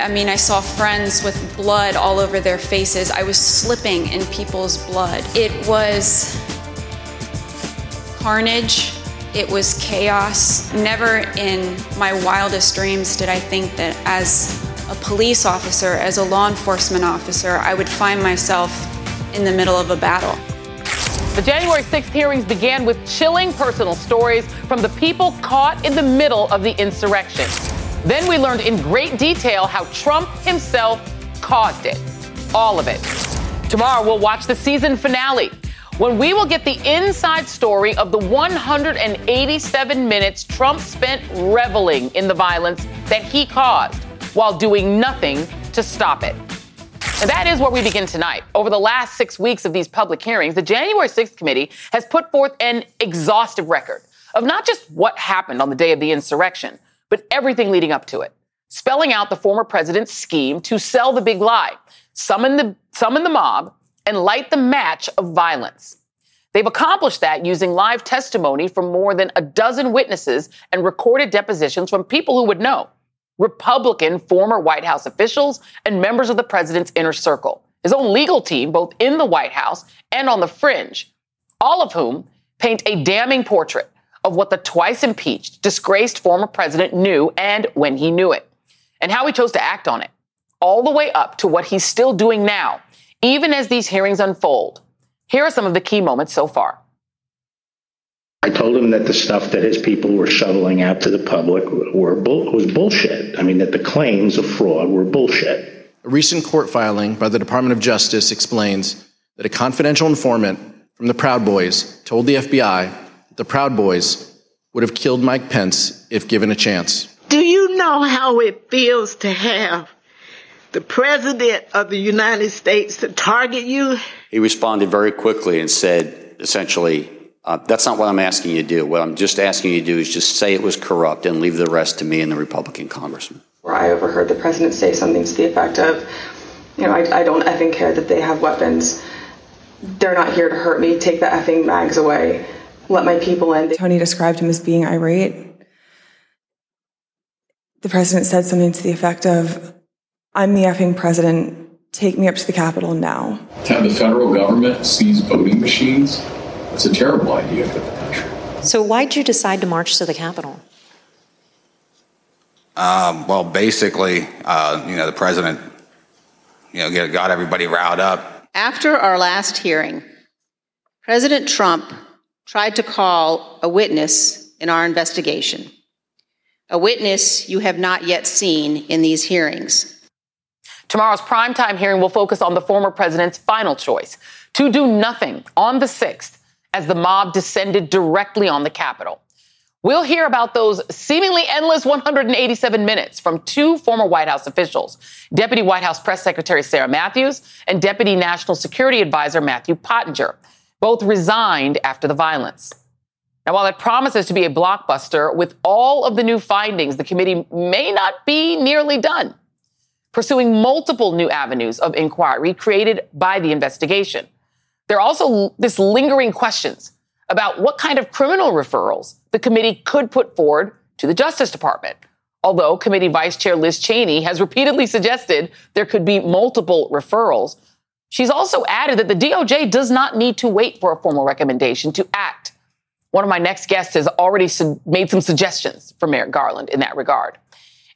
I mean, I saw friends with blood all over their faces. I was slipping in people's blood. It was carnage. It was chaos. Never in my wildest dreams did I think that as a police officer, as a law enforcement officer, I would find myself in the middle of a battle. The January 6th hearings began with chilling personal stories from the people caught in the middle of the insurrection. Then we learned in great detail how Trump himself caused it. All of it. Tomorrow we'll watch the season finale when we will get the inside story of the 187 minutes Trump spent reveling in the violence that he caused while doing nothing to stop it. And that is where we begin tonight. Over the last six weeks of these public hearings, the January 6th committee has put forth an exhaustive record of not just what happened on the day of the insurrection, but everything leading up to it, spelling out the former president's scheme to sell the big lie, summon the, summon the mob, and light the match of violence. They've accomplished that using live testimony from more than a dozen witnesses and recorded depositions from people who would know. Republican former White House officials and members of the president's inner circle, his own legal team, both in the White House and on the fringe, all of whom paint a damning portrait of what the twice impeached, disgraced former president knew and when he knew it, and how he chose to act on it, all the way up to what he's still doing now, even as these hearings unfold. Here are some of the key moments so far. I told him that the stuff that his people were shoveling out to the public were bull- was bullshit. I mean, that the claims of fraud were bullshit. A recent court filing by the Department of Justice explains that a confidential informant from the Proud Boys told the FBI that the Proud Boys would have killed Mike Pence if given a chance. Do you know how it feels to have the President of the United States to target you? He responded very quickly and said, essentially, uh, that's not what I'm asking you to do. What I'm just asking you to do is just say it was corrupt and leave the rest to me and the Republican congressman. Where I overheard the president say something to the effect of, you know, I, I don't effing care that they have weapons. They're not here to hurt me. Take the effing mags away. Let my people in. Tony described him as being irate. The president said something to the effect of, I'm the effing president. Take me up to the Capitol now. To have the federal government seize voting machines it's a terrible idea for the country. So, why did you decide to march to the Capitol? Um, well, basically, uh, you know, the president, you know, got everybody riled up. After our last hearing, President Trump tried to call a witness in our investigation, a witness you have not yet seen in these hearings. Tomorrow's primetime hearing will focus on the former president's final choice to do nothing on the 6th as the mob descended directly on the Capitol. We'll hear about those seemingly endless 187 minutes from two former White House officials, Deputy White House Press Secretary Sarah Matthews and Deputy National Security Advisor Matthew Pottinger. Both resigned after the violence. Now, while it promises to be a blockbuster, with all of the new findings, the committee may not be nearly done, pursuing multiple new avenues of inquiry created by the investigation. There are also this lingering questions about what kind of criminal referrals the committee could put forward to the Justice Department. Although Committee Vice Chair Liz Cheney has repeatedly suggested there could be multiple referrals, she's also added that the DOJ does not need to wait for a formal recommendation to act. One of my next guests has already made some suggestions for Merrick Garland in that regard.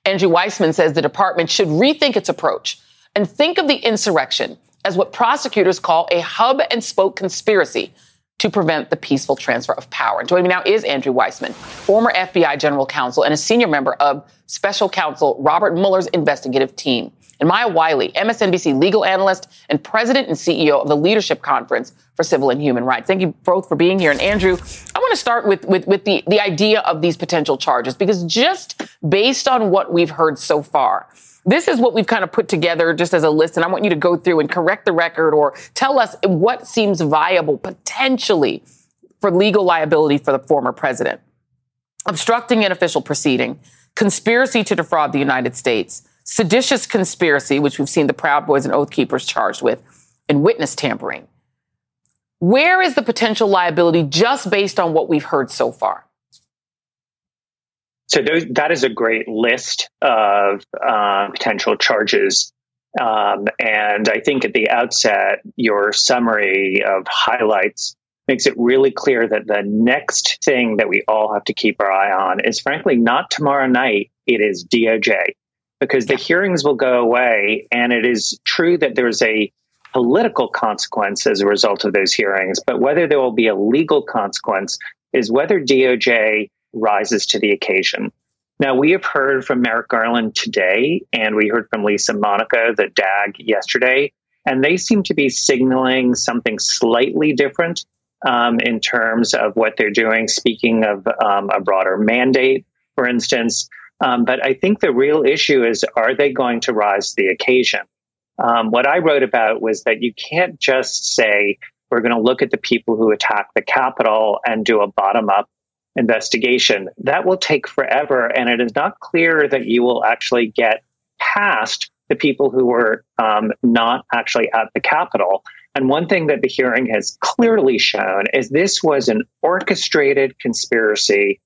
Andrew Weissmann says the department should rethink its approach and think of the insurrection as what prosecutors call a hub and spoke conspiracy to prevent the peaceful transfer of power. And joining me now is Andrew Weissmann, former FBI general counsel and a senior member of special counsel Robert Mueller's investigative team. And Maya Wiley, MSNBC legal analyst and president and CEO of the Leadership Conference for Civil and Human Rights. Thank you both for being here. And Andrew, I want to start with, with, with the, the idea of these potential charges, because just based on what we've heard so far, this is what we've kind of put together just as a list. And I want you to go through and correct the record or tell us what seems viable potentially for legal liability for the former president. Obstructing an official proceeding, conspiracy to defraud the United States, seditious conspiracy, which we've seen the Proud Boys and Oath Keepers charged with, and witness tampering. Where is the potential liability just based on what we've heard so far? So those, that is a great list of uh, potential charges. Um, and I think at the outset, your summary of highlights makes it really clear that the next thing that we all have to keep our eye on is frankly not tomorrow night, it is DOJ because the hearings will go away. And it is true that there's a political consequence as a result of those hearings, but whether there will be a legal consequence is whether DOJ rises to the occasion. Now, we have heard from Merrick Garland today, and we heard from Lisa Monaco, the DAG, yesterday, and they seem to be signaling something slightly different um, in terms of what they're doing, speaking of um, a broader mandate, for instance. Um, but I think the real issue is are they going to rise to the occasion? Um, what I wrote about was that you can't just say, we're going to look at the people who attack the Capitol and do a bottom up investigation. That will take forever. And it is not clear that you will actually get past the people who were um, not actually at the Capitol. And one thing that the hearing has clearly shown is this was an orchestrated conspiracy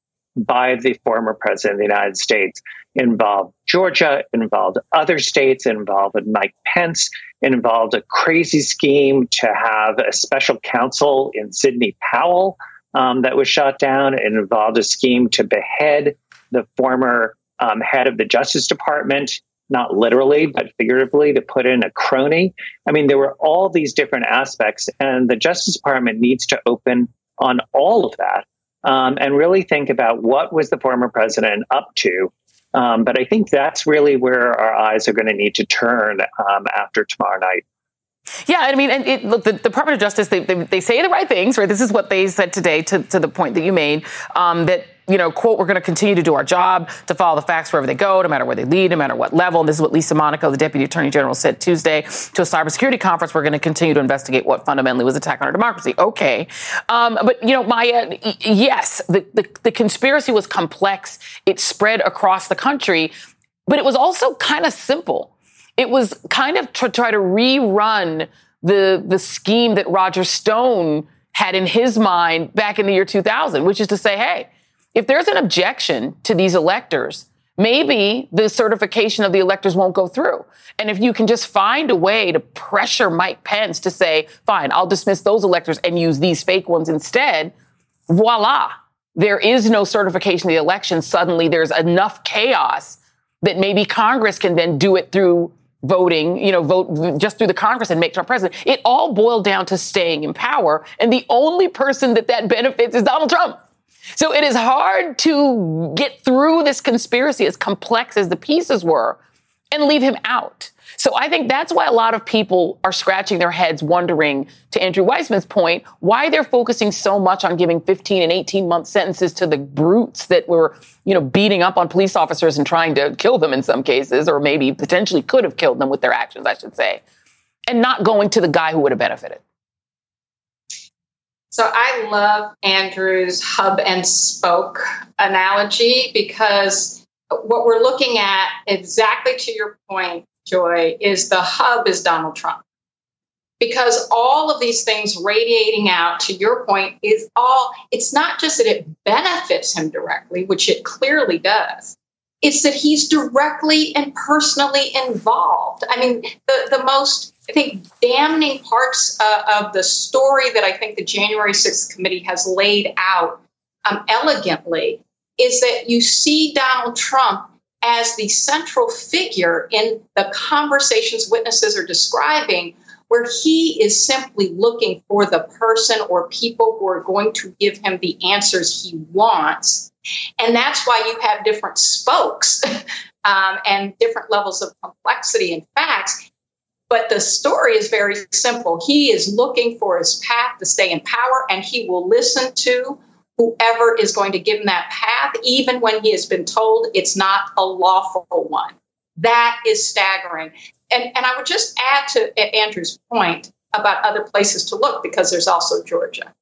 by the former president of the United States. involved Georgia, involved other states, involved Mike Pence, involved a crazy scheme to have a special counsel in Sidney Powell um, that was shot down. It involved a scheme to behead the former um, head of the Justice Department, not literally, but figuratively, to put in a crony. I mean, there were all these different aspects, and the Justice Department needs to open on all of that um, and really think about what was the former president up to. Um, but I think that's really where our eyes are going to need to turn um, after tomorrow night. Yeah, I mean, and it, look, the, Department of Justice, they, they, they, say the right things, right? This is what they said today to, to the point that you made, um, that you know, quote, we're going to continue to do our job to follow the facts wherever they go, no matter where they lead, no matter what level. And this is what Lisa Monaco, the Deputy Attorney General, said Tuesday to a cybersecurity conference. We're going to continue to investigate what fundamentally was attack on our democracy. Okay. Um, but, you know, Maya, yes, the, the, the conspiracy was complex. It spread across the country, but it was also kind of simple. It was kind of to try to rerun the, the scheme that Roger Stone had in his mind back in the year 2000, which is to say, hey, if there's an objection to these electors, maybe the certification of the electors won't go through. And if you can just find a way to pressure Mike Pence to say, fine, I'll dismiss those electors and use these fake ones instead, voila. There is no certification of the election. Suddenly there's enough chaos that maybe Congress can then do it through voting, you know, vote just through the Congress and make Trump president. It all boiled down to staying in power. And the only person that that benefits is Donald Trump. So it is hard to get through this conspiracy, as complex as the pieces were, and leave him out. So I think that's why a lot of people are scratching their heads wondering, to Andrew Weissmann's point, why they're focusing so much on giving 15 and 18 month sentences to the brutes that were, you know, beating up on police officers and trying to kill them in some cases, or maybe potentially could have killed them with their actions, I should say, and not going to the guy who would have benefited. So I love Andrew's hub and spoke analogy because what we're looking at, exactly to your point, Joy, is the hub is Donald Trump. Because all of these things radiating out, to your point, is all, it's not just that it benefits him directly, which it clearly does, it's that he's directly and personally involved. I mean, the, the most I think, damning parts uh, of the story that I think the January 6th committee has laid out um, elegantly is that you see Donald Trump as the central figure in the conversations witnesses are describing where he is simply looking for the person or people who are going to give him the answers he wants. And that's why you have different spokes um, and different levels of complexity and facts. But the story is very simple. He is looking for his path to stay in power, and he will listen to whoever is going to give him that path, even when he has been told it's not a lawful one. That is staggering. And, and I would just add to Andrew's point about other places to look because there's also Georgia.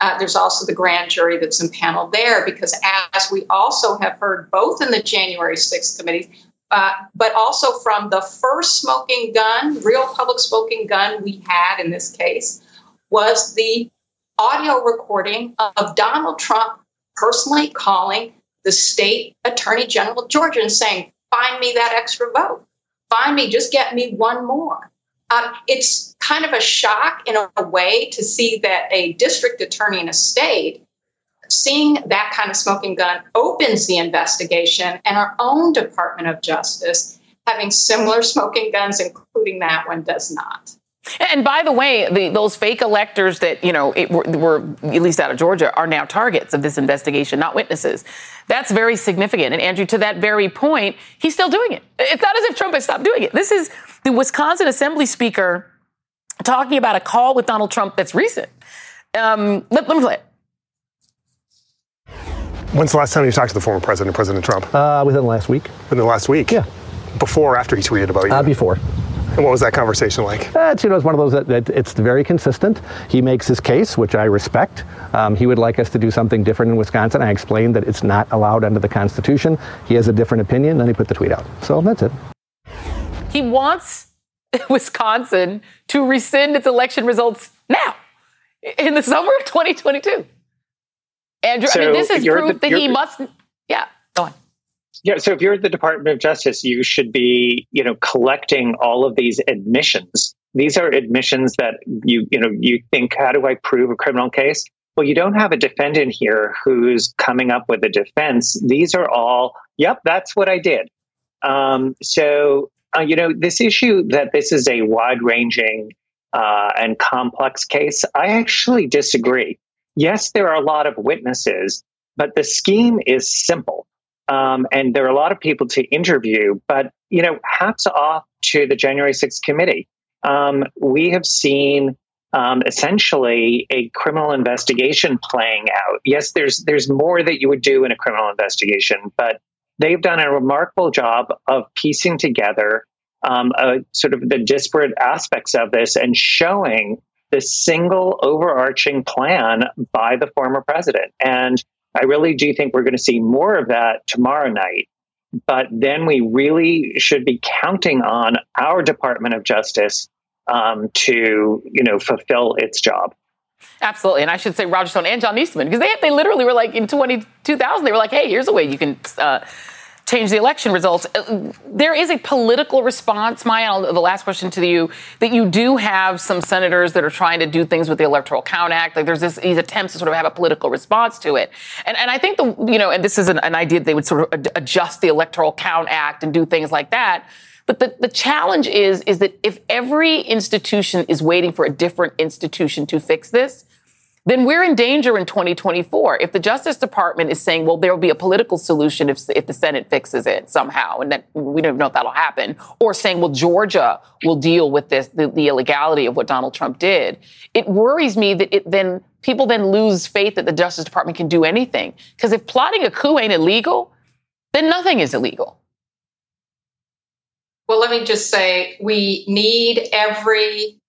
Uh, there's also the grand jury that's impaneled there because, as we also have heard both in the January 6th committee, uh, but also from the first smoking gun, real public smoking gun we had in this case, was the audio recording of Donald Trump personally calling the state attorney general of Georgia and saying, Find me that extra vote. Find me, just get me one more. Um, it's kind of a shock in a way to see that a district attorney in a state seeing that kind of smoking gun opens the investigation, and our own Department of Justice having similar smoking guns, including that one, does not. And by the way, the, those fake electors that you know it, were, were, at least out of Georgia are now targets of this investigation, not witnesses. That's very significant. And Andrew, to that very point, he's still doing it. It's not as if Trump has stopped doing it. This is the Wisconsin Assembly Speaker talking about a call with Donald Trump that's recent. Um, let, let me play it. When's the last time you talked to the former president, President Trump? Uh, within the last week. Within the last week? Yeah. Before or after he tweeted about you? Uh, before. And what was that conversation like? It's, you know, it's one of those that, that, it's very consistent. He makes his case, which I respect. Um, he would like us to do something different in Wisconsin. I explained that it's not allowed under the Constitution. He has a different opinion, then he put the tweet out. So that's it. He wants Wisconsin to rescind its election results now, in the summer of 2022. Andrew, so I mean, this is proof the, that he must. Yeah, go on. Yeah, so if you're the Department of Justice, you should be, you know, collecting all of these admissions. These are admissions that you, you know, you think, how do I prove a criminal case? Well, you don't have a defendant here who's coming up with a defense. These are all, yep, that's what I did. Um, so, uh, you know, this issue that this is a wide ranging uh, and complex case, I actually disagree. Yes, there are a lot of witnesses, but the scheme is simple. Um, and there are a lot of people to interview, but you know, hats off to the January 6th committee. Um, we have seen um, essentially a criminal investigation playing out. Yes, there's there's more that you would do in a criminal investigation, but they've done a remarkable job of piecing together um, a, sort of the disparate aspects of this and showing the single overarching plan by the former president. And I really do think we're going to see more of that tomorrow night. But then we really should be counting on our Department of Justice um, to, you know, fulfill its job. Absolutely. And I should say Roger Stone and John Eastman, because they, they literally were like in 20, 2000, they were like, hey, here's a way you can uh, change the election results. Uh, there is a political response, Maya. The last question to you that you do have some senators that are trying to do things with the Electoral Count Act. Like there's this, these attempts to sort of have a political response to it. And, and I think the, you know, and this is an, an idea that they would sort of adjust the Electoral Count Act and do things like that. But the, the challenge is, is that if every institution is waiting for a different institution to fix this, then we're in danger in 2024. If the Justice Department is saying, well, there will be a political solution if, if the Senate fixes it somehow, and that we don't know if that'll happen, or saying, well, Georgia will deal with this, the, the illegality of what Donald Trump did, it worries me that it then people then lose faith that the Justice Department can do anything. Because if plotting a coup ain't illegal, then nothing is illegal. Well, let me just say we need every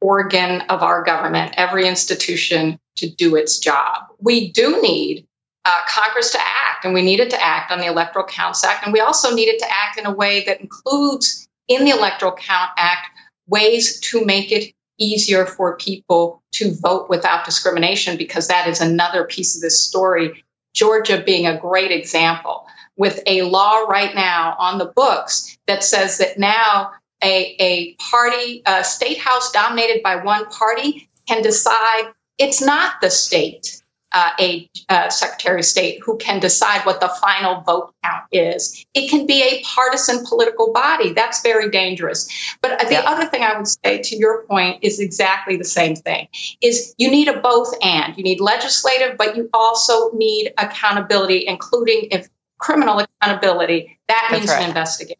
organ of our government, every institution to do its job. We do need uh, Congress to act, and we need it to act on the Electoral Counts Act, and we also need it to act in a way that includes in the Electoral Count Act ways to make it easier for people to vote without discrimination, because that is another piece of this story. Georgia being a great example with a law right now on the books that says that now a, a party, a state house dominated by one party can decide it's not the state uh, a uh, Secretary of State who can decide what the final vote count is. It can be a partisan political body. That's very dangerous. But the yeah. other thing I would say to your point is exactly the same thing is you need a both and. You need legislative, but you also need accountability, including if criminal accountability, that That's means right. an investigation.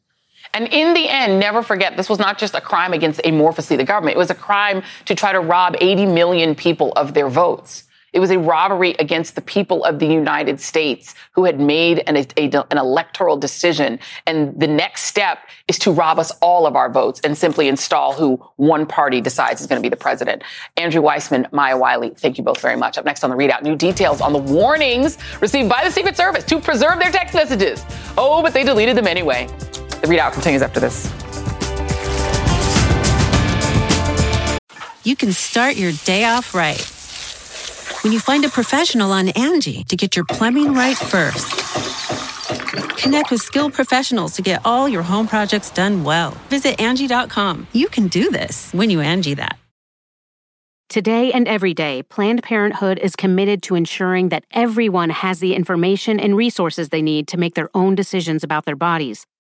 And in the end, never forget, this was not just a crime against amorphously the government. It was a crime to try to rob 80 million people of their votes. It was a robbery against the people of the United States who had made an, a, an electoral decision. And the next step is to rob us all of our votes and simply install who one party decides is going to be the president. Andrew Weissmann, Maya Wiley, thank you both very much. Up next on the ReidOut, new details on the warnings received by the Secret Service to preserve their text messages. Oh, but they deleted them anyway. The ReidOut continues after this. You can start your day off right when you find a professional on Angie to get your plumbing right first. Connect with skilled professionals to get all your home projects done well. Visit Angie.com. You can do this when you Angie that. Today and every day, Planned Parenthood is committed to ensuring that everyone has the information and resources they need to make their own decisions about their bodies,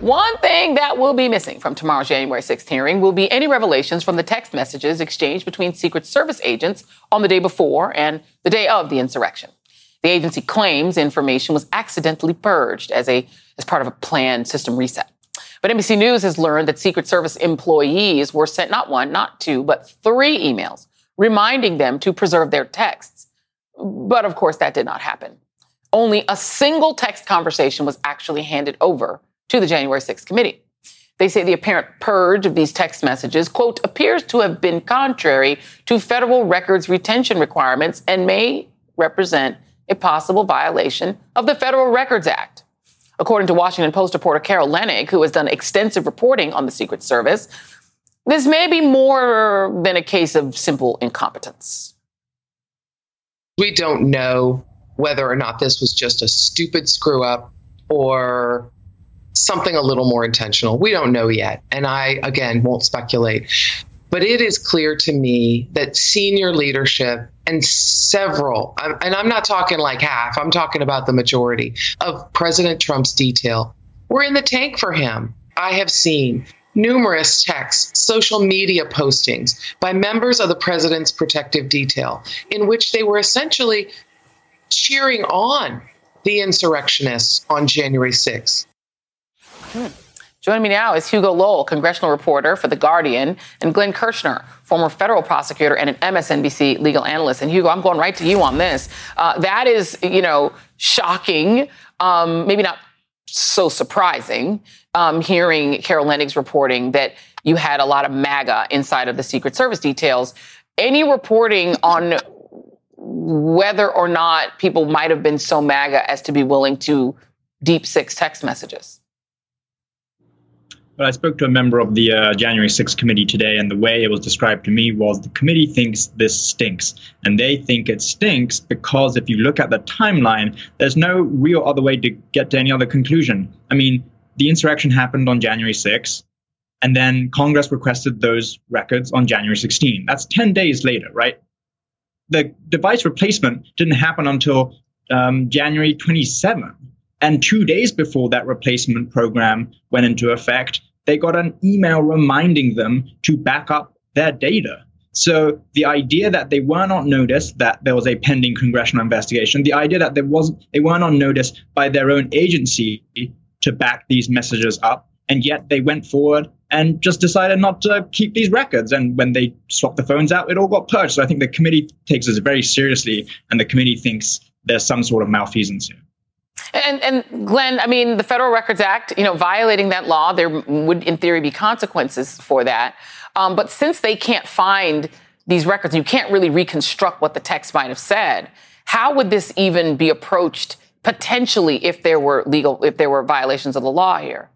One thing that will be missing from tomorrow's January 6th hearing will be any revelations from the text messages exchanged between Secret Service agents on the day before and the day of the insurrection. The agency claims information was accidentally purged as a as part of a planned system reset. But NBC News has learned that Secret Service employees were sent not one, not two, but three emails reminding them to preserve their texts. But of course, that did not happen. Only a single text conversation was actually handed over to the January 6th committee. They say the apparent purge of these text messages, quote, appears to have been contrary to federal records retention requirements and may represent a possible violation of the Federal Records Act. According to Washington Post reporter Carol Leonnig, who has done extensive reporting on the Secret Service, this may be more than a case of simple incompetence. We don't know whether or not this was just a stupid screw up or something a little more intentional. We don't know yet. And I, again, won't speculate. But it is clear to me that senior leadership and several, and I'm not talking like half, I'm talking about the majority of President Trump's detail, were in the tank for him. I have seen numerous texts, social media postings by members of the president's protective detail in which they were essentially cheering on the insurrectionists on January 6th. Joining me now is Hugo Lowell, congressional reporter for The Guardian, and Glenn Kirschner, former federal prosecutor and an MSNBC legal analyst. And Hugo, I'm going right to you on this. Uh, that is, you know, shocking, um, maybe not so surprising, um, hearing Carol Leonnig's reporting that you had a lot of MAGA inside of the Secret Service details. Any reporting on whether or not people might have been so MAGA as to be willing to deep six text messages? Well, I spoke to a member of the uh, January 6th committee today, and the way it was described to me was the committee thinks this stinks. And they think it stinks because if you look at the timeline, there's no real other way to get to any other conclusion. I mean, the insurrection happened on January 6th, and then Congress requested those records on January 16. That's 10 days later, right? The device replacement didn't happen until um, January 27. And two days before that replacement program went into effect, they got an email reminding them to back up their data. So the idea that they were not noticed that there was a pending congressional investigation, the idea that there wasn't they weren't on notice by their own agency to back these messages up. And yet they went forward and just decided not to keep these records. And when they swapped the phones out, it all got purged. So I think the committee takes this very seriously, and the committee thinks there's some sort of malfeasance here. And, and Glenn, I mean, the Federal Records Act, you know, violating that law, there would, in theory, be consequences for that. Um, but since they can't find these records, you can't really reconstruct what the text might have said. How would this even be approached potentially if there were legal, if there were violations of the law here?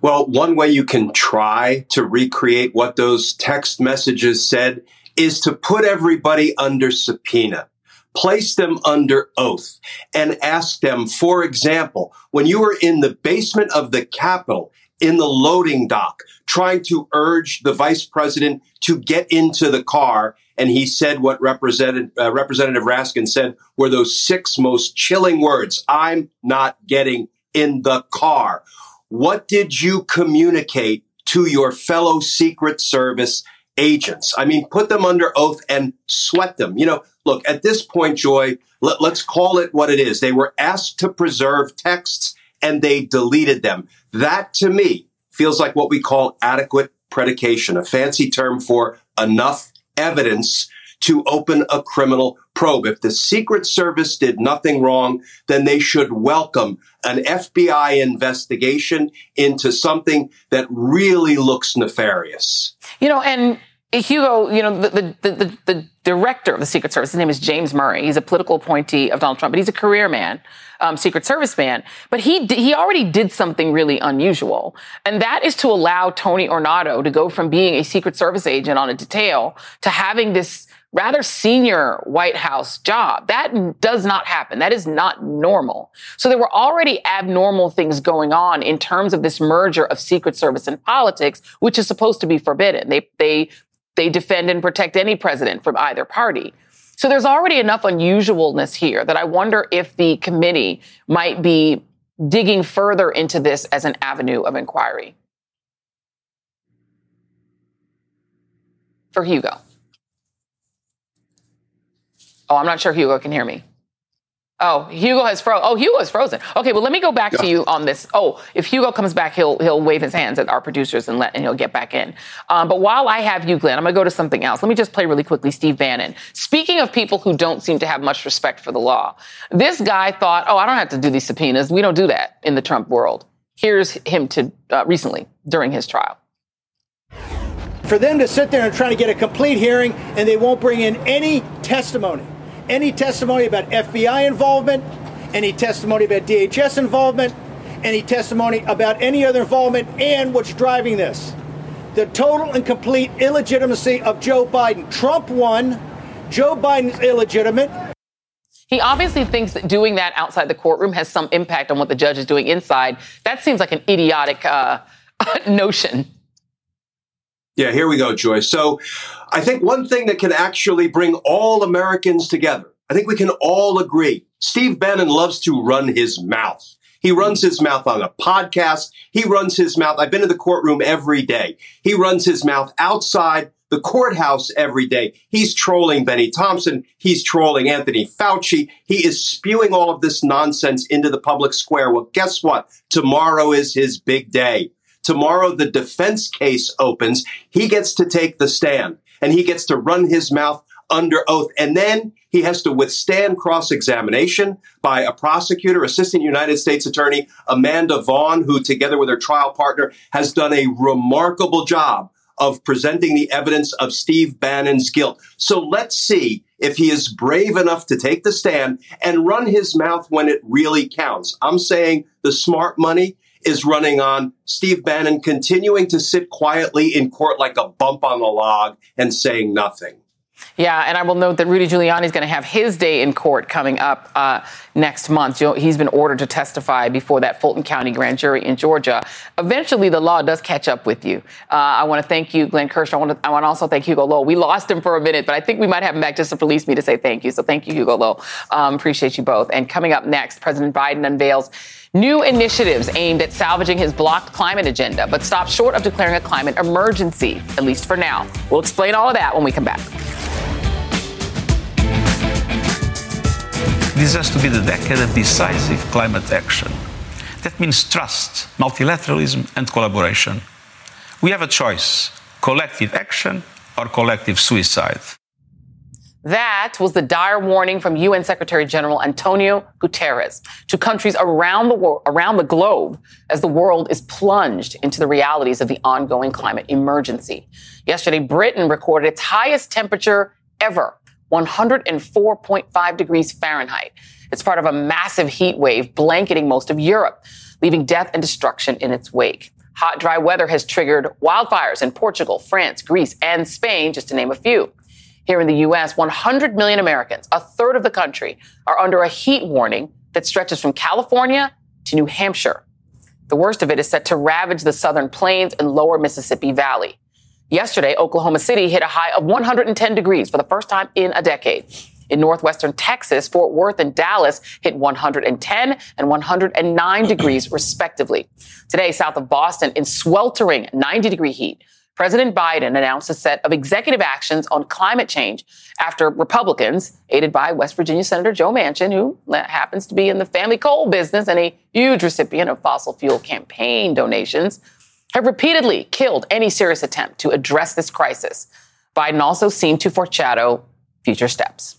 Well, one way you can try to recreate what those text messages said is to put everybody under subpoena place them under oath and ask them, for example, when you were in the basement of the Capitol, in the loading dock, trying to urge the vice president to get into the car. And he said what Representative, uh, Representative Raskin said were those six most chilling words I'm not getting in the car. What did you communicate to your fellow Secret Service agents? I mean, put them under oath and sweat them. You know, look, at this point, Joy, let, let's call it what it is. They were asked to preserve texts and they deleted them. That to me feels like what we call adequate predication, a fancy term for enough evidence to open a criminal probe. If the Secret Service did nothing wrong, then they should welcome an FBI investigation into something that really looks nefarious. You know, and Hugo, you know, the, the, the, the, director of the Secret Service, his name is James Murray. He's a political appointee of Donald Trump, but he's a career man, um, Secret Service man. But he, he already did something really unusual. And that is to allow Tony Ornato to go from being a Secret Service agent on a detail to having this rather senior White House job. That does not happen. That is not normal. So there were already abnormal things going on in terms of this merger of Secret Service and politics, which is supposed to be forbidden. They, they they defend and protect any president from either party. So there's already enough unusualness here that I wonder if the committee might be digging further into this as an avenue of inquiry. For Hugo. Oh, I'm not sure Hugo can hear me. Oh, Hugo has frozen. Oh, Hugo is frozen. Okay, well, let me go back yeah. to you on this. Oh, if Hugo comes back, he'll he'll wave his hands at our producers and let and he'll get back in. Um, but while I have you, Glenn, I'm gonna go to something else. Let me just play really quickly. Steve Bannon. Speaking of people who don't seem to have much respect for the law, this guy thought, oh, I don't have to do these subpoenas. We don't do that in the Trump world. Here's him to uh, recently during his trial for them to sit there and try to get a complete hearing and they won't bring in any testimony any testimony about FBI involvement, any testimony about DHS involvement, any testimony about any other involvement, and what's driving this. The total and complete illegitimacy of Joe Biden. Trump won. Joe Biden's illegitimate. He obviously thinks that doing that outside the courtroom has some impact on what the judge is doing inside. That seems like an idiotic uh, notion. Yeah, here we go, Joy. So I think one thing that can actually bring all Americans together, I think we can all agree. Steve Bannon loves to run his mouth. He runs his mouth on a podcast. He runs his mouth. I've been in the courtroom every day. He runs his mouth outside the courthouse every day. He's trolling Bennie Thompson. He's trolling Anthony Fauci. He is spewing all of this nonsense into the public square. Well, guess what? Tomorrow is his big day. Tomorrow, the defense case opens. He gets to take the stand and he gets to run his mouth under oath. And then he has to withstand cross examination by a prosecutor, Assistant United States Attorney Amanda Vaughn, who, together with her trial partner, has done a remarkable job of presenting the evidence of Steve Bannon's guilt. So let's see if he is brave enough to take the stand and run his mouth when it really counts. I'm saying the smart money is running on Steve Bannon continuing to sit quietly in court like a bump on the log and saying nothing. Yeah, and I will note that Rudy Giuliani is going to have his day in court coming up uh, next month. He's been ordered to testify before that Fulton County grand jury in Georgia. Eventually, the law does catch up with you. Uh, I want to thank you, Glenn Kirsch. I want, to, I want to also thank Hugo Lowe. We lost him for a minute, but I think we might have him back just to release me to say thank you. So thank you, Hugo Lowe. Um, appreciate you both. And coming up next, President Biden unveils new initiatives aimed at salvaging his blocked climate agenda, but stops short of declaring a climate emergency, at least for now. We'll explain all of that when we come back. This has to be the decade of decisive climate action. That means trust, multilateralism, and collaboration. We have a choice collective action or collective suicide. That was the dire warning from UN Secretary General Antonio Guterres to countries around the world, around the globe as the world is plunged into the realities of the ongoing climate emergency. Yesterday, Britain recorded its highest temperature ever, 104.5 degrees Fahrenheit. It's part of a massive heat wave blanketing most of Europe, leaving death and destruction in its wake. Hot, dry weather has triggered wildfires in Portugal, France, Greece, and Spain, just to name a few. Here in the U.S., 100 million Americans, a third of the country, are under a heat warning that stretches from California to New Hampshire. The worst of it is set to ravage the southern plains and lower Mississippi Valley. Yesterday, Oklahoma City hit a high of 110 degrees for the first time in a decade. In northwestern Texas, Fort Worth and Dallas hit 110 and 109 degrees respectively. Today, south of Boston, in sweltering 90 degree heat, President Biden announced a set of executive actions on climate change after Republicans, aided by West Virginia Senator Joe Manchin, who happens to be in the family coal business and a huge recipient of fossil fuel campaign donations, have repeatedly killed any serious attempt to address this crisis. Biden also seemed to foreshadow future steps.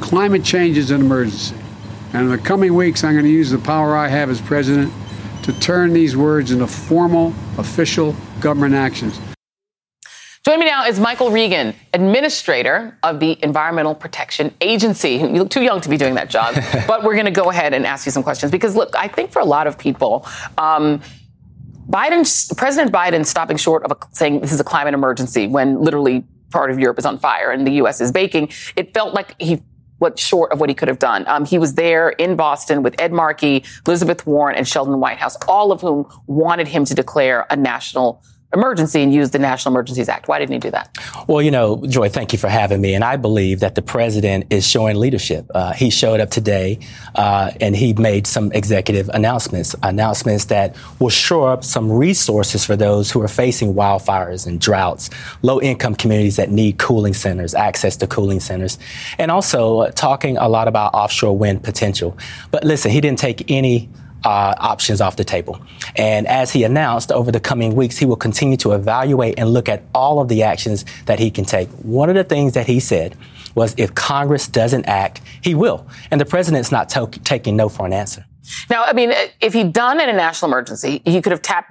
Climate change is an emergency. And in the coming weeks, I'm going to use the power I have as president to turn these words into formal, official government actions. Joining me now is Michael Regan, administrator of the Environmental Protection Agency. You look too young to be doing that job, but we're going to go ahead and ask you some questions because, look, I think for a lot of people, um, Biden, President Biden, stopping short of a, saying this is a climate emergency when literally part of Europe is on fire and the U.S. is baking, it felt like he what short of what he could have done. Um, he was there in Boston with Ed Markey, Elizabeth Warren, and Sheldon Whitehouse, all of whom wanted him to declare a national emergency and use the National Emergencies Act. Why didn't he do that? Well, you know, Joy, thank you for having me. And I believe that the president is showing leadership. Uh, he showed up today uh, and he made some executive announcements, announcements that will shore up some resources for those who are facing wildfires and droughts, low income communities that need cooling centers, access to cooling centers, and also uh, talking a lot about offshore wind potential. But listen, he didn't take any uh, options off the table. And as he announced, over the coming weeks, he will continue to evaluate and look at all of the actions that he can take. One of the things that he said was if Congress doesn't act, he will. And the president's not to- taking no for an answer. Now, I mean, if he'd done it in a national emergency, he could have tapped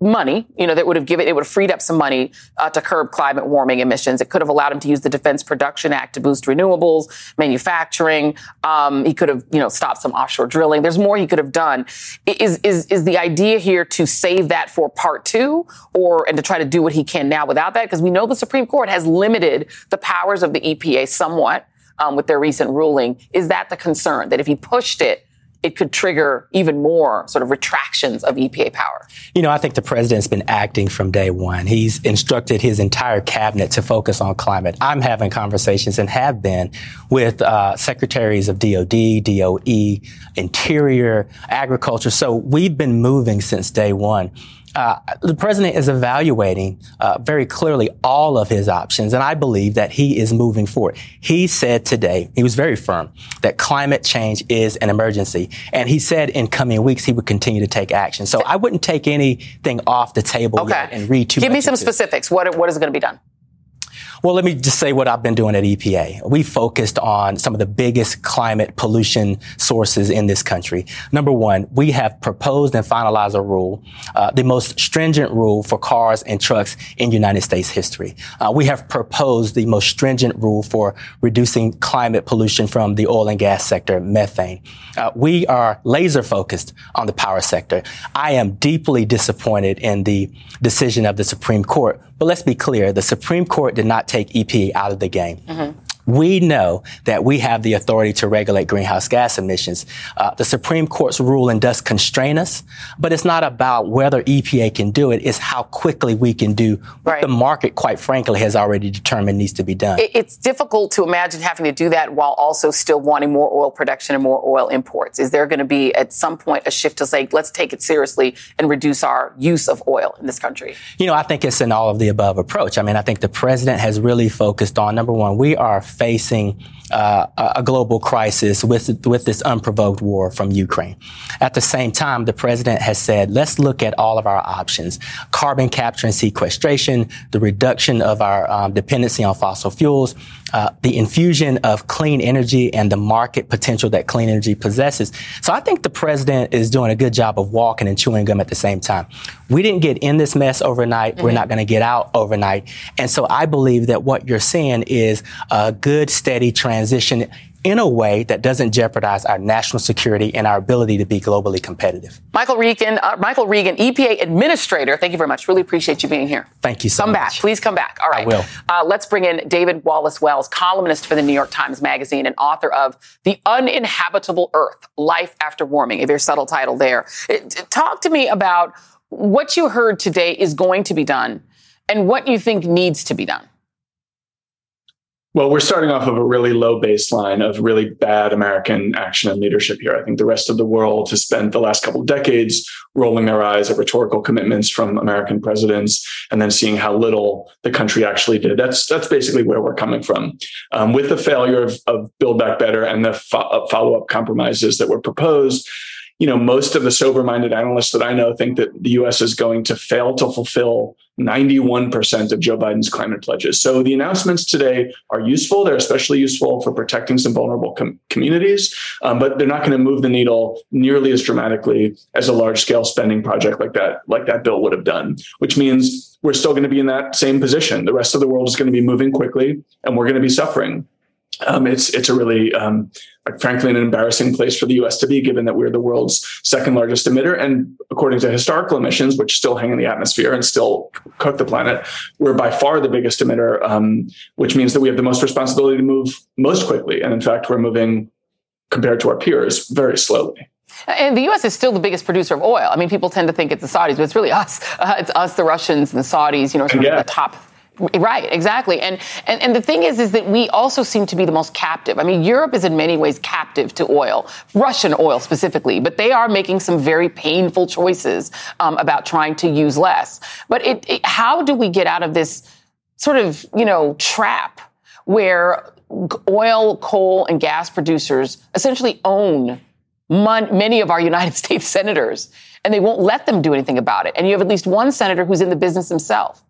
money, you know, that would have given, it would have freed up some money uh, to curb climate warming emissions. It could have allowed him to use the Defense Production Act to boost renewables, manufacturing. Um, he could have, you know, stopped some offshore drilling. There's more he could have done. Is, is, is the idea here to save that for part two or, and to try to do what he can now without that? Because we know the Supreme Court has limited the powers of the EPA somewhat. Um, with their recent ruling, is that the concern that if he pushed it, it could trigger even more sort of retractions of EPA power? You know, I think the president's been acting from day one. He's instructed his entire cabinet to focus on climate. I'm having conversations and have been with uh, secretaries of DOD, DOE, Interior, Agriculture. So we've been moving since day one uh, the president is evaluating uh, very clearly all of his options, and I believe that he is moving forward. He said today, he was very firm, that climate change is an emergency, and he said in coming weeks he would continue to take action. So I wouldn't take anything off the table okay. and read too Give me some specifics. What, what is going to be done? Well, let me just say what I've been doing at EPA. We focused on some of the biggest climate pollution sources in this country. Number one, we have proposed and finalized a rule, uh, the most stringent rule for cars and trucks in United States history. Uh, we have proposed the most stringent rule for reducing climate pollution from the oil and gas sector, methane. Uh, we are laser focused on the power sector. I am deeply disappointed in the decision of the Supreme Court but let's be clear, the Supreme Court did not take EPA out of the game. Mm-hmm. We know that we have the authority to regulate greenhouse gas emissions. Uh, the Supreme Court's ruling does constrain us, but it's not about whether EPA can do it. It's how quickly we can do what right. the market, quite frankly, has already determined needs to be done. It's difficult to imagine having to do that while also still wanting more oil production and more oil imports. Is there going to be at some point a shift to say, let's take it seriously and reduce our use of oil in this country? You know, I think it's an all of the above approach. I mean, I think the president has really focused on number one, we are facing uh, a global crisis with with this unprovoked war from Ukraine. At the same time, the president has said, let's look at all of our options: carbon capture and sequestration, the reduction of our um, dependency on fossil fuels, uh, the infusion of clean energy, and the market potential that clean energy possesses. So I think the president is doing a good job of walking and chewing gum at the same time. We didn't get in this mess overnight. Mm-hmm. We're not going to get out overnight. And so I believe that what you're seeing is a good, steady transition in a way that doesn't jeopardize our national security and our ability to be globally competitive. Michael Regan, uh, Michael Regan, EPA Administrator. Thank you very much. Really appreciate you being here. Thank you so come much. back, please come back. All right, I will. Uh, let's bring in David Wallace Wells, columnist for the New York Times Magazine and author of "The Uninhabitable Earth: Life After Warming." A very subtle title there. It, talk to me about what you heard today is going to be done, and what you think needs to be done. Well, we're starting off of a really low baseline of really bad American action and leadership here. I think the rest of the world has spent the last couple of decades rolling their eyes at rhetorical commitments from American presidents and then seeing how little the country actually did. That's that's basically where we're coming from. Um, with the failure of, of Build Back Better and the fo- uh, follow up compromises that were proposed, you know, most of the sober minded analysts that I know think that the US is going to fail to fulfill 91% of Joe Biden's climate pledges. So the announcements today are useful. They're especially useful for protecting some vulnerable com- communities, um, but they're not going to move the needle nearly as dramatically as a large scale spending project like that, like that bill would have done, which means we're still going to be in that same position. The rest of the world is going to be moving quickly and we're going to be suffering um, it's it's a really um, frankly an embarrassing place for the U.S. to be, given that we're the world's second largest emitter, and according to historical emissions, which still hang in the atmosphere and still cook the planet, we're by far the biggest emitter, um, which means that we have the most responsibility to move most quickly, and in fact, we're moving compared to our peers very slowly. And the U.S. is still the biggest producer of oil. I mean, people tend to think it's the Saudis, but it's really us. Uh, it's us, the Russians, and the Saudis. You know, sort of the top Right, exactly. And, and and the thing is is that we also seem to be the most captive. I mean, Europe is in many ways captive to oil, Russian oil specifically, but they are making some very painful choices um, about trying to use less. But it, it, how do we get out of this sort of, you know, trap where oil, coal and gas producers essentially own mon- many of our United States senators and they won't let them do anything about it. And you have at least one senator who's in the business himself.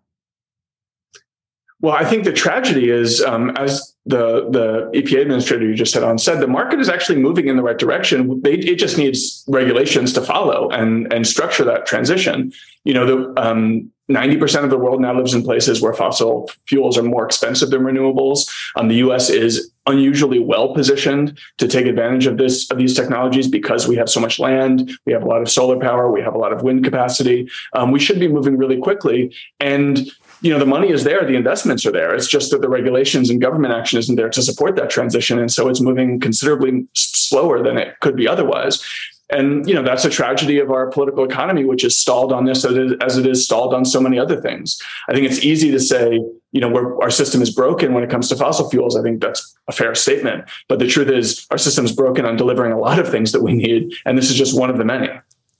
Well, I think the tragedy is, um, as the the EPA administrator you just had on said, the market is actually moving in the right direction. They, it just needs regulations to follow and and structure that transition. You know, the um, 90% of the world now lives in places where fossil fuels are more expensive than renewables. Um, the U.S. is unusually well positioned to take advantage of this of these technologies because we have so much land, we have a lot of solar power, we have a lot of wind capacity. Um, we should be moving really quickly, and you know the money is there the investments are there. It's just that the regulations and government action isn't there to support that transition and so it's moving considerably slower than it could be otherwise. And you know that's a tragedy of our political economy which is stalled on this as it is stalled on so many other things. I think it's easy to say you know our system is broken when it comes to fossil fuels. I think that's a fair statement. But the truth is our system is broken on delivering a lot of things that we need and this is just one of the many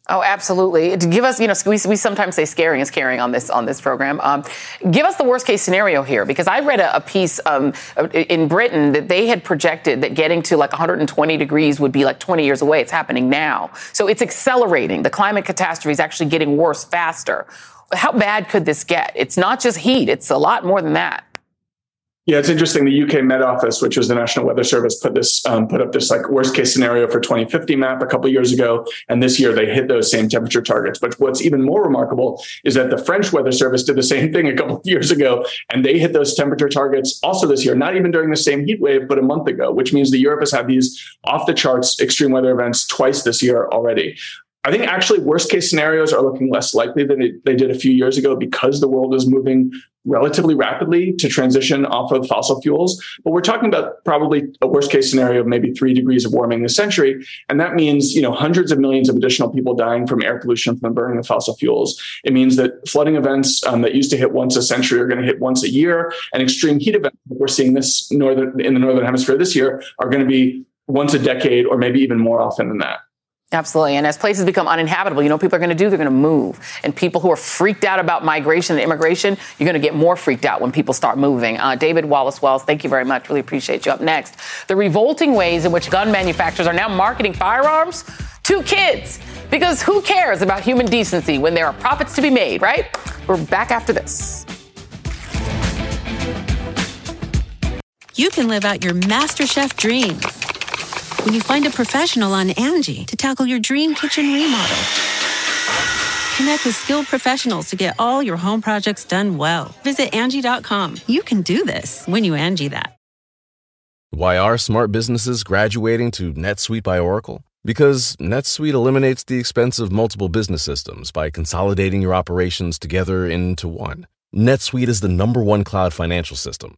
Oh, absolutely. To give us, you know, we, we sometimes say scaring is caring on this on this program. Um, give us the worst case scenario here, because I read a, a piece um, in Britain that they had projected that getting to like 120 degrees would be like 20 years away. It's happening now, so it's accelerating. The climate catastrophe is actually getting worse faster. How bad could this get? It's not just heat; it's a lot more than that. Yeah, it's interesting. The UK Met Office, which was the National Weather Service, put this um, put up this like worst case scenario for 2050 map a couple years ago, and this year they hit those same temperature targets. But what's even more remarkable is that the French Weather Service did the same thing a couple of years ago, and they hit those temperature targets also this year. Not even during the same heat wave, but a month ago, which means that Europe has had these off the charts extreme weather events twice this year already. I think actually worst case scenarios are looking less likely than it, they did a few years ago because the world is moving relatively rapidly to transition off of fossil fuels. But we're talking about probably a worst case scenario of maybe three degrees of warming this century. And that means, you know, hundreds of millions of additional people dying from air pollution from the burning of fossil fuels. It means that flooding events um, that used to hit once a century are going to hit once a year. And extreme heat events, we're seeing this northern in the northern hemisphere this year, are going to be once a decade or maybe even more often than that. Absolutely. And as places become uninhabitable, you know people are going to do? They're going to move. And people who are freaked out about migration and immigration, you're going to get more freaked out when people start moving. Uh, David Wallace Wells, thank you very much. Really appreciate you. Up next, the revolting ways in which gun manufacturers are now marketing firearms to kids. Because who cares about human decency when there are profits to be made, right? We're back after this. You can live out your MasterChef dreams when you find a professional on Angie to tackle your dream kitchen remodel. Connect with skilled professionals to get all your home projects done well. Visit Angie.com. You can do this when you Angie that. Why are smart businesses graduating to NetSuite by Oracle? Because NetSuite eliminates the expense of multiple business systems by consolidating your operations together into one. NetSuite is the number one cloud financial system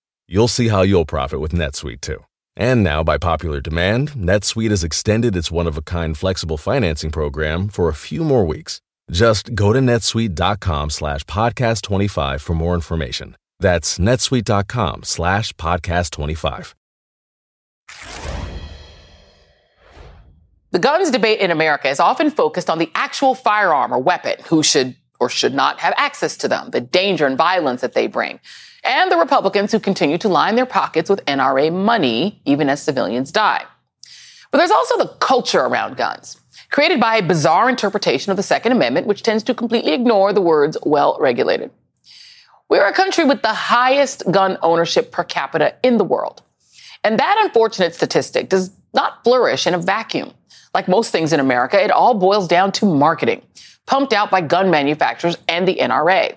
You'll see how you'll profit with NetSuite too. And now, by popular demand, NetSuite has extended its one of a kind flexible financing program for a few more weeks. Just go to netsuite.com slash podcast 25 for more information. That's netsuite.com slash podcast 25. The guns debate in America is often focused on the actual firearm or weapon, who should or should not have access to them, the danger and violence that they bring, and the Republicans who continue to line their pockets with NRA money even as civilians die. But there's also the culture around guns, created by a bizarre interpretation of the Second Amendment, which tends to completely ignore the words well regulated. We're a country with the highest gun ownership per capita in the world. And that unfortunate statistic does not flourish in a vacuum. Like most things in America, it all boils down to marketing, pumped out by gun manufacturers and the NRA.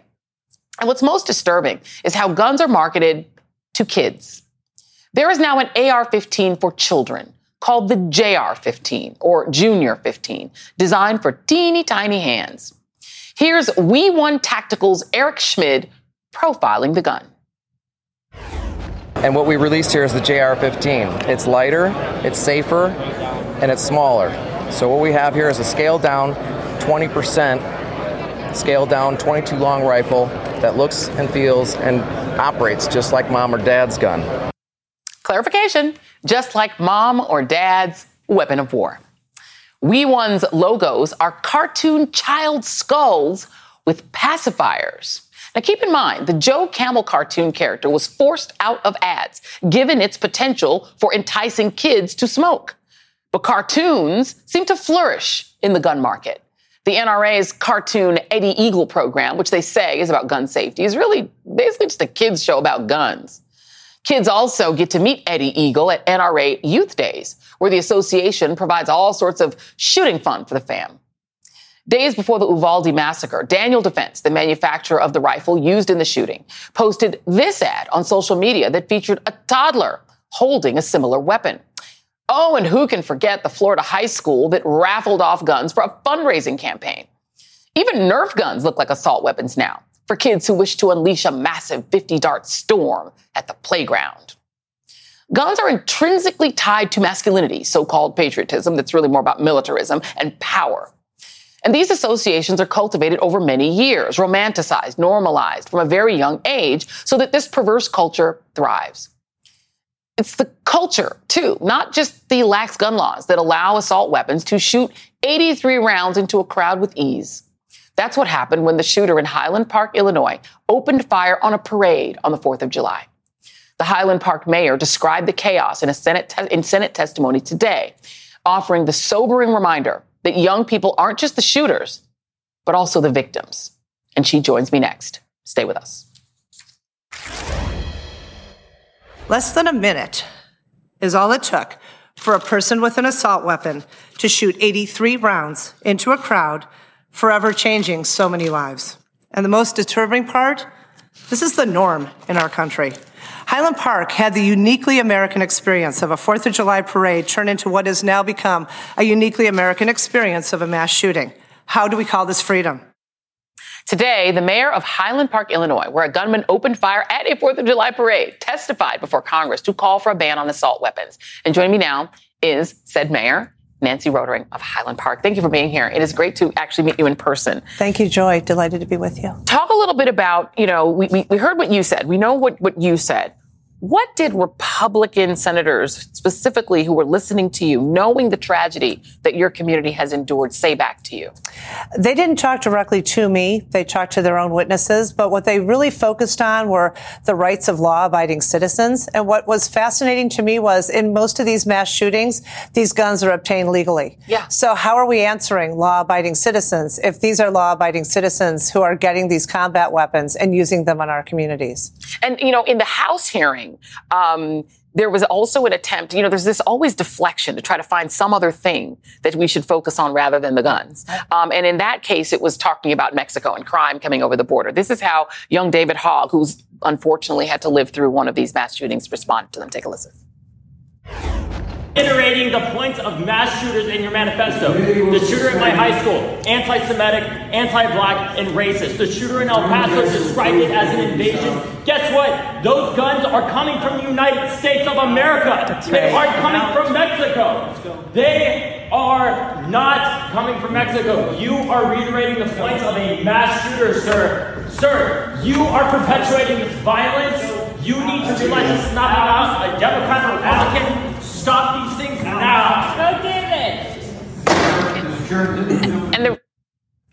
And what's most disturbing is how guns are marketed to kids. There is now an AR 15 for children called the JR 15 or Junior 15, designed for teeny tiny hands. Here's WEE1 Tactical's Eric Schmid profiling the gun. And what we released here is the JR 15. It's lighter, it's safer, and it's smaller. So what we have here is a scaled down 20% scaled down 22 long rifle that looks and feels and operates just like mom or dad's gun. Clarification just like mom or dad's weapon of war. WEE1's logos are cartoon child skulls with pacifiers. Now, keep in mind, the Joe Camel cartoon character was forced out of ads, given its potential for enticing kids to smoke. But cartoons seem to flourish in the gun market. The NRA's cartoon Eddie Eagle program, which they say is about gun safety, is really basically just a kids show about guns. Kids also get to meet Eddie Eagle at NRA Youth Days, where the association provides all sorts of shooting fun for the fam. Days before the Uvalde massacre, Daniel Defense, the manufacturer of the rifle used in the shooting, posted this ad on social media that featured a toddler holding a similar weapon. Oh, and who can forget the Florida high school that raffled off guns for a fundraising campaign? Even Nerf guns look like assault weapons now for kids who wish to unleash a massive 50 dart storm at the playground. Guns are intrinsically tied to masculinity, so called patriotism, that's really more about militarism and power. And these associations are cultivated over many years, romanticized, normalized from a very young age, so that this perverse culture thrives. It's the culture, too, not just the lax gun laws that allow assault weapons to shoot 83 rounds into a crowd with ease. That's what happened when the shooter in Highland Park, Illinois, opened fire on a parade on the 4th of July. The Highland Park mayor described the chaos in a Senate, te- in Senate testimony today, offering the sobering reminder that young people aren't just the shooters, but also the victims. And she joins me next. Stay with us. Less than a minute is all it took for a person with an assault weapon to shoot 83 rounds into a crowd, forever changing so many lives. And the most disturbing part, This is the norm in our country. Highland Park had the uniquely American experience of a 4th of July parade turn into what has now become a uniquely American experience of a mass shooting. How do we call this freedom? Today, the mayor of Highland Park, Illinois, where a gunman opened fire at a 4th of July parade, testified before Congress to call for a ban on assault weapons. And joining me now is said mayor, Nancy Rotering of Highland Park. Thank you for being here. It is great to actually meet you in person. Thank you, Joy. Delighted to be with you. Talk a little bit about, you know, we, we, we heard what you said. We know what, what you said. What did Republican senators, specifically who were listening to you, knowing the tragedy that your community has endured, say back to you? They didn't talk directly to me. They talked to their own witnesses, but what they really focused on were the rights of law abiding citizens. And what was fascinating to me was in most of these mass shootings, these guns are obtained legally. Yeah. So how are we answering law abiding citizens if these are law abiding citizens who are getting these combat weapons and using them on our communities? And, you know, in the House hearing, um, there was also an attempt, you know, there's this always deflection to try to find some other thing that we should focus on rather than the guns. Um, and in that case, it was talking about Mexico and crime coming over the border. This is how young David Hogg, who's unfortunately had to live through one of these mass shootings, responded to them. Take a listen. Reiterating the points of mass shooters in your manifesto. The shooter at my high school, anti Semitic, anti black, and racist. The shooter in El Paso described it as an invasion. Guess what? Those guns are coming from the United States of America. They aren't coming from Mexico. They are not coming from Mexico. You are reiterating the points of a mass shooter, sir. Sir, you are perpetuating this violence. You need to realize is not about a Democrat or Republican. Stop these things now. Go, David. And the,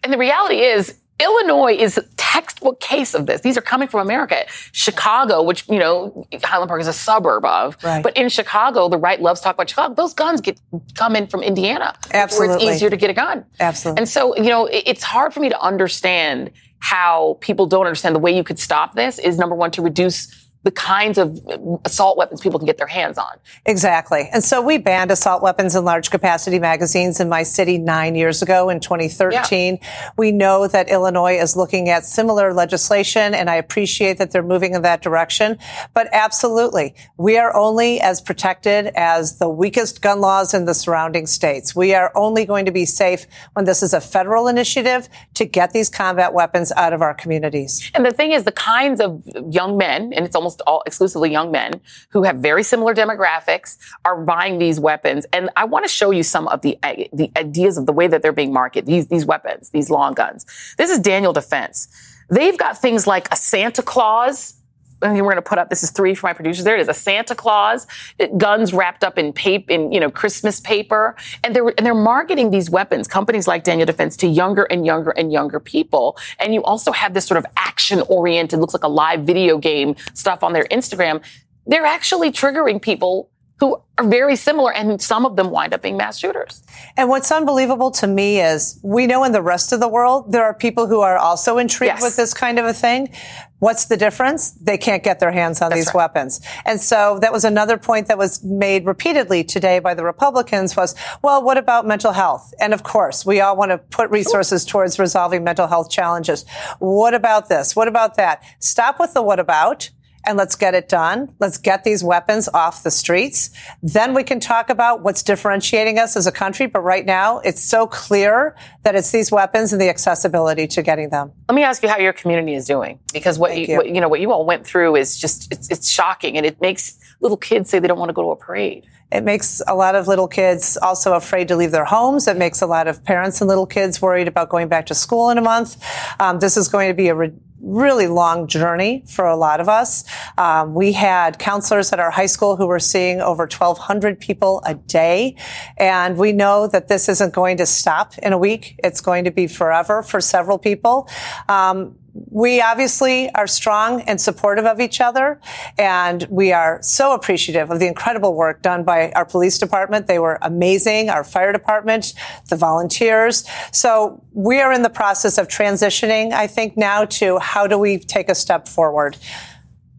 and the reality is, Illinois is a textbook case of this. These are coming from America. Chicago, which, you know, Highland Park is a suburb of. Right. But in Chicago, the right loves to talk about Chicago. Those guns get come in from Indiana. Where it's easier to get a gun. Absolutely. And so, you know, it- it's hard for me to understand how people don't understand the way you could stop this is number one, to reduce the kinds of assault weapons people can get their hands on. Exactly. And so we banned assault weapons in large capacity magazines in my city nine years ago in 2013. We know that Illinois is looking at similar legislation and I appreciate that they're moving in that direction. But absolutely, we are only as protected as the weakest gun laws in the surrounding states. We are only going to be safe when this is a federal initiative to get these combat weapons out of our communities. And the thing is, the kinds of young men, and it's almost all exclusively young men who have very similar demographics, are buying these weapons. And I want to show you some of the the ideas of the way that they're being marketed. These these weapons, these long guns. This is Daniel Defense. They've got things like a Santa Claus. I mean, we're going to put up. This is three for my producers. There it is, a Santa Claus, eh, guns wrapped up in paper, in you know Christmas paper, and they're and they're marketing these weapons. Companies like Daniel Defense to younger and younger and younger people. And you also have this sort of action-oriented, looks like a live video game stuff on their Instagram. They're actually triggering people who are very similar, and some of them wind up being mass shooters. And what's unbelievable to me is we know in the rest of the world, there are people who are also intrigued Yes. with this kind of a thing. What's the difference? They can't get their hands on these weapons. And so that was another point that was made repeatedly today by the Republicans was, well, what about mental health? And of course, we all want to put resources towards resolving mental health challenges. What about this? What about that? Stop with the what about and let's get it done. Let's get these weapons off the streets. Then we can talk about what's differentiating us as a country. But right now, it's so clear that it's these weapons and the accessibility to getting them. Let me ask you how your community is doing, because what you, you. What, you know what you all went through is just it's, it's shocking, and it makes little kids say they don't want to go to a parade. It makes a lot of little kids also afraid to leave their homes. It makes a lot of parents and little kids worried about going back to school in a month. Um, this is going to be a re- really long journey for a lot of us. Um, we had counselors at our high school who were seeing over 1,200 people a day. And we know that this isn't going to stop in a week. It's going to be forever for several people. Um, we obviously are strong and supportive of each other. And we are so appreciative of the incredible work done by our police department. They were amazing. Our fire department, the volunteers. So we are in the process of transitioning, I think, now to how do we take a step forward?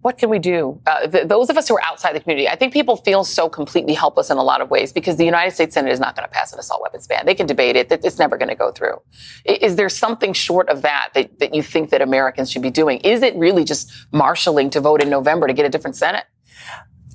What can we do? Uh, th- those of us who are outside the community, I think people feel so completely helpless in a lot of ways because the United States Senate is not going to pass an assault weapons ban. They can debate it; it's never going to go through. Is there something short of that, that that you think that Americans should be doing? Is it really just marshaling to vote in November to get a different Senate?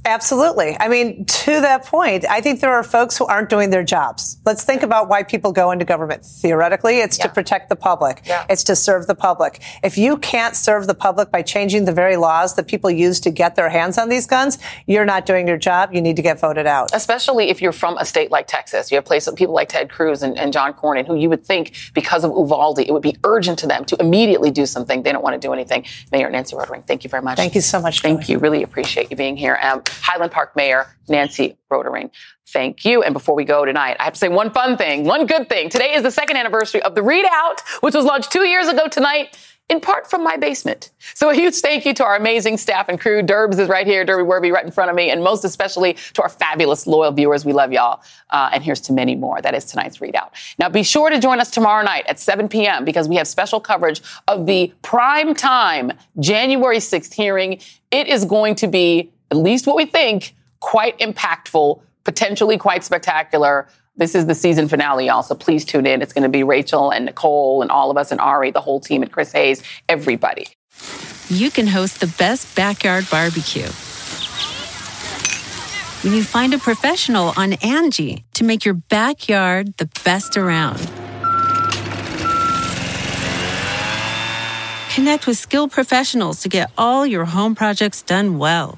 Absolutely. I mean, to that point, I think there are folks who aren't doing their jobs. Let's think about why people go into government. Theoretically, it's yeah. to protect the public. Yeah. It's to serve the public. If you can't serve the public by changing the very laws that people use to get their hands on these guns, you're not doing your job. You need to get voted out. Especially if you're from a state like Texas. You have places, people like Ted Cruz and, and John Cornyn, who you would think because of Uvalde, it would be urgent to them to immediately do something. They don't want to do anything. Mayor Nancy Rotering, thank you very much. Thank you so much. Thank you. Really appreciate you being here. Um, Highland Park Mayor Nancy Rotering. Thank you. And before we go tonight, I have to say one fun thing, one good thing. Today is the second anniversary of the ReidOut, which was launched two years ago tonight in part from my basement. So a huge thank you to our amazing staff and crew. Derbs is right here, Derby Werby right in front of me, and most especially to our fabulous loyal viewers. We love y'all. Uh, and here's to many more. That is tonight's ReidOut. Now be sure to join us tomorrow night at 7 p.m. because we have special coverage of the prime time January 6th hearing. It is going to be, at least what we think, quite impactful, potentially quite spectacular. This is the season finale, y'all. So please tune in. It's going to be Rachel and Nicole and all of us and Ari, the whole team, and Chris Hayes, everybody. You can host the best backyard barbecue when you find a professional on Angie to make your backyard the best around. Connect with skilled professionals to get all your home projects done well